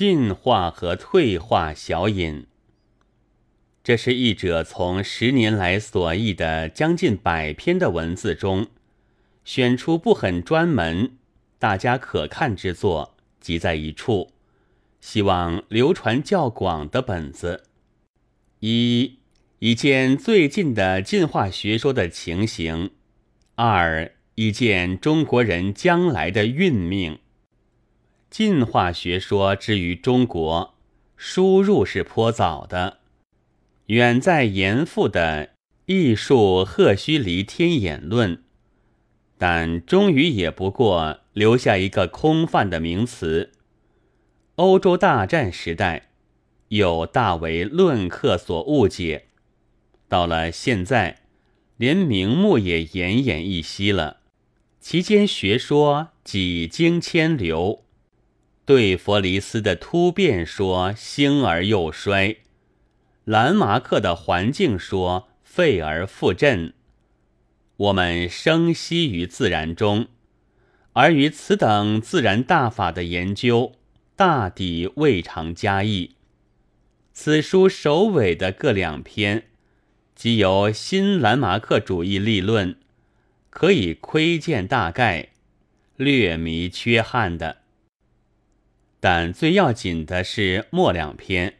进化和退化小引。这是译者从十年来所译的将近百篇的文字中，选出不很专门、大家可看之作，集在一处，希望流传较广的本子。一、以见最近的进化学说的情形；二、以见中国人将来的运命。进化学说之于中国，输入是颇早的。远在严复的《艺术赫胥黎天演论》，但终于也不过留下一个空泛的名词。欧洲大战时代，又大为论客所误解；到了现在，连名目也奄奄一息了。其间学说几经千流，对佛里斯的突变说兴而又衰。兰马克的环境说废而复振，我们生息于自然中，而于此等自然大法的研究，大抵未尝加意。此书首尾的各两篇，即由新兰马克主义立论，可以窥见大概，略弥缺憾的。但最要紧的是末两篇。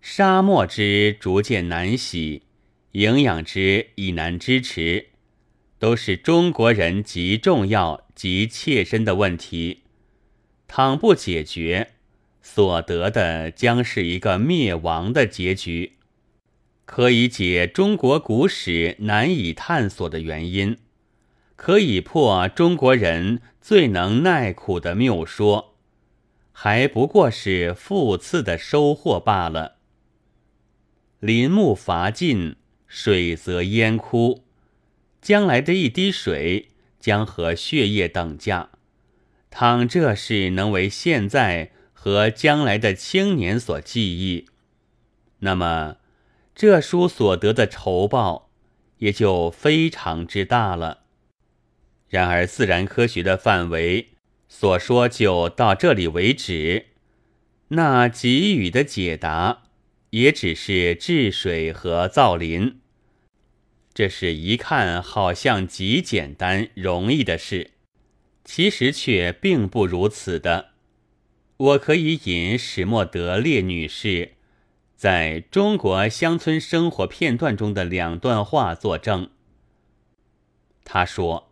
沙漠之逐渐难洗，营养之已难支持，都是中国人极重要、极切身的问题。倘不解决，所得的将是一个灭亡的结局。可以解中国古史难以探索的原因，可以破中国人最能耐苦的谬说，还不过是复次的收获罢了。林木伐尽，水则淹枯。将来的一滴水将和血液等价。倘这事能为现在和将来的青年所记忆，那么这书所得的酬报也就非常之大了。然而自然科学的范围所说就到这里为止，那给予的解答。也只是治水和造林，这是一看好像极简单容易的事，其实却并不如此的。我可以引史莫德列女士在中国乡村生活片段中的两段话作证。她说：“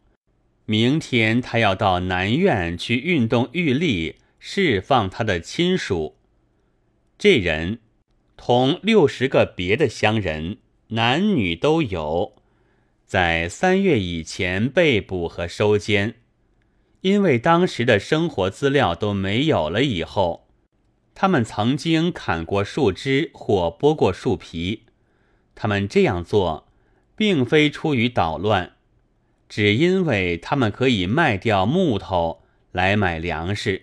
明天他要到南苑去运动玉立，释放他的亲属。这人。”同六十个别的乡人，男女都有，在三月以前被捕和收监，因为当时的生活资料都没有了。以后，他们曾经砍过树枝或剥过树皮，他们这样做，并非出于捣乱，只因为他们可以卖掉木头来买粮食。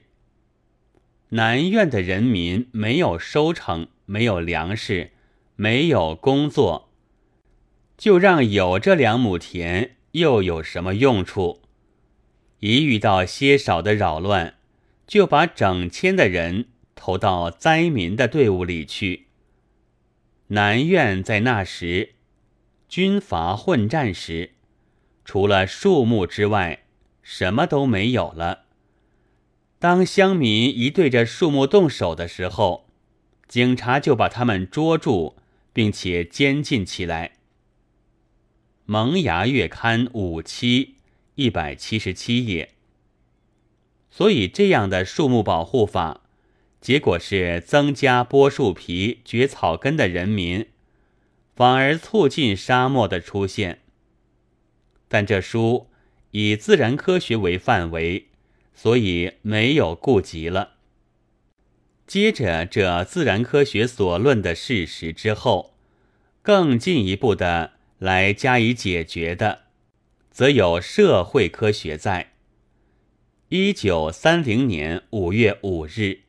南苑的人民没有收成。没有粮食，没有工作，就让有这两亩田又有什么用处？一遇到些少的扰乱，就把整千的人投到灾民的队伍里去。南苑在那时军阀混战时，除了树木之外，什么都没有了。当乡民一对着树木动手的时候，警察就把他们捉住，并且监禁起来。《萌芽月刊》五期一百七十七页。所以，这样的树木保护法，结果是增加剥树皮、掘草根的人民，反而促进沙漠的出现。但这书以自然科学为范围，所以没有顾及了。接着这自然科学所论的事实之后，更进一步的来加以解决的，则有社会科学在。一九三零年五月五日。